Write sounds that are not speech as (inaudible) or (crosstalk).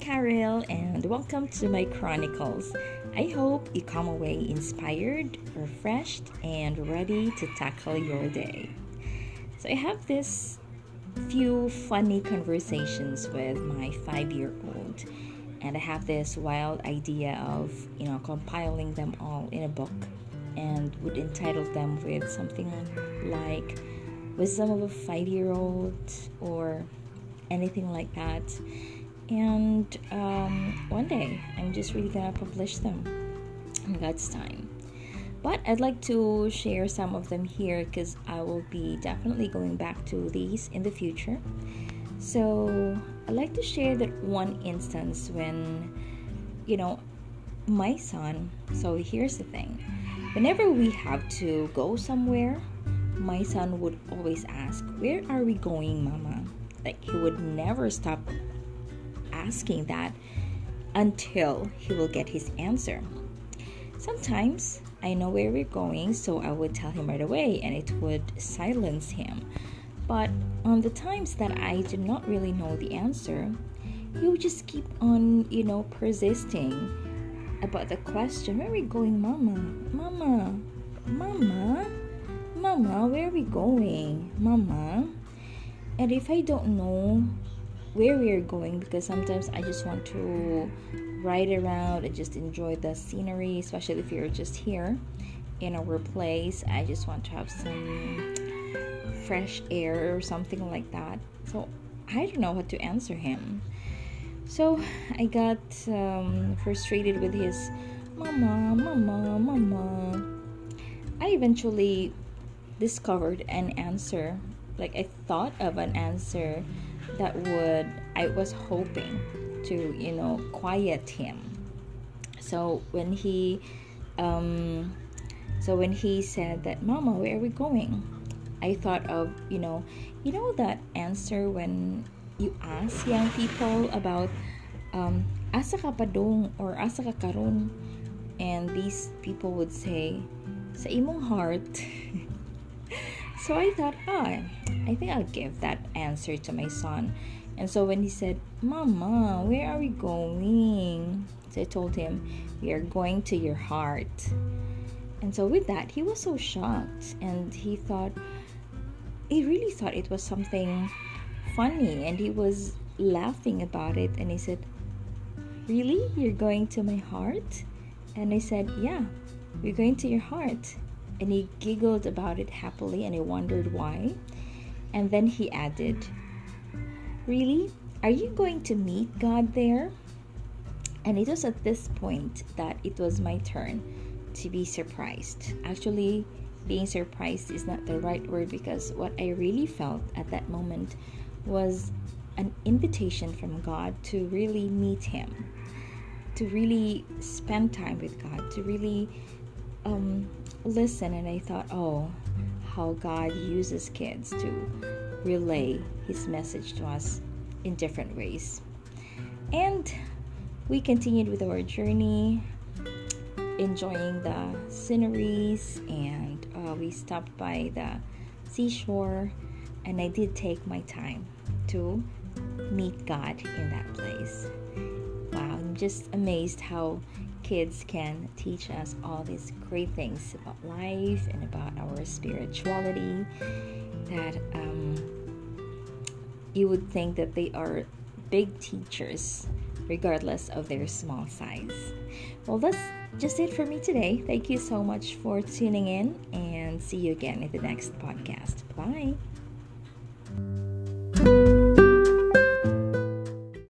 Carol, and welcome to my chronicles. I hope you come away inspired, refreshed, and ready to tackle your day. So, I have this few funny conversations with my five year old, and I have this wild idea of, you know, compiling them all in a book and would entitle them with something like Wisdom of a Five Year Old or anything like that. And um, one day, I'm just really gonna publish them in God's time. But I'd like to share some of them here because I will be definitely going back to these in the future. So I'd like to share that one instance when, you know, my son. So here's the thing whenever we have to go somewhere, my son would always ask, Where are we going, Mama? Like he would never stop asking that until he will get his answer. Sometimes I know where we're going, so I would tell him right away and it would silence him. But on the times that I did not really know the answer, he would just keep on, you know, persisting about the question Where are we going, Mama? Mama? Mama? Mama, where are we going? Mama? And if I don't know where we are going, because sometimes I just want to ride around and just enjoy the scenery, especially if you're just here in our place, I just want to have some fresh air or something like that. So I don't know what to answer him. So I got um, frustrated with his mama, mama, mama. I eventually discovered an answer like I thought of an answer that would I was hoping to you know quiet him. So when he um, so when he said that Mama where are we going? I thought of you know you know that answer when you ask young people about um, asa ka padong or asa ka karon and these people would say sa imong heart (laughs) So I thought, ah, I think I'll give that answer to my son. And so when he said, Mama, where are we going? So I told him, We are going to your heart. And so with that, he was so shocked and he thought, he really thought it was something funny and he was laughing about it. And he said, Really? You're going to my heart? And I said, Yeah, we're going to your heart and he giggled about it happily and I wondered why. And then he added, Really? Are you going to meet God there? And it was at this point that it was my turn to be surprised. Actually, being surprised is not the right word because what I really felt at that moment was an invitation from God to really meet Him, to really spend time with God, to really um, listen and I thought, oh, how God uses kids to relay His message to us in different ways. And we continued with our journey, enjoying the sceneries, and uh, we stopped by the seashore. And I did take my time to meet God in that place. Wow, I'm just amazed how kids can teach us all these great things about life and about our spirituality that um, you would think that they are big teachers regardless of their small size. Well, that's just it for me today. Thank you so much for tuning in and see you again in the next podcast. Bye.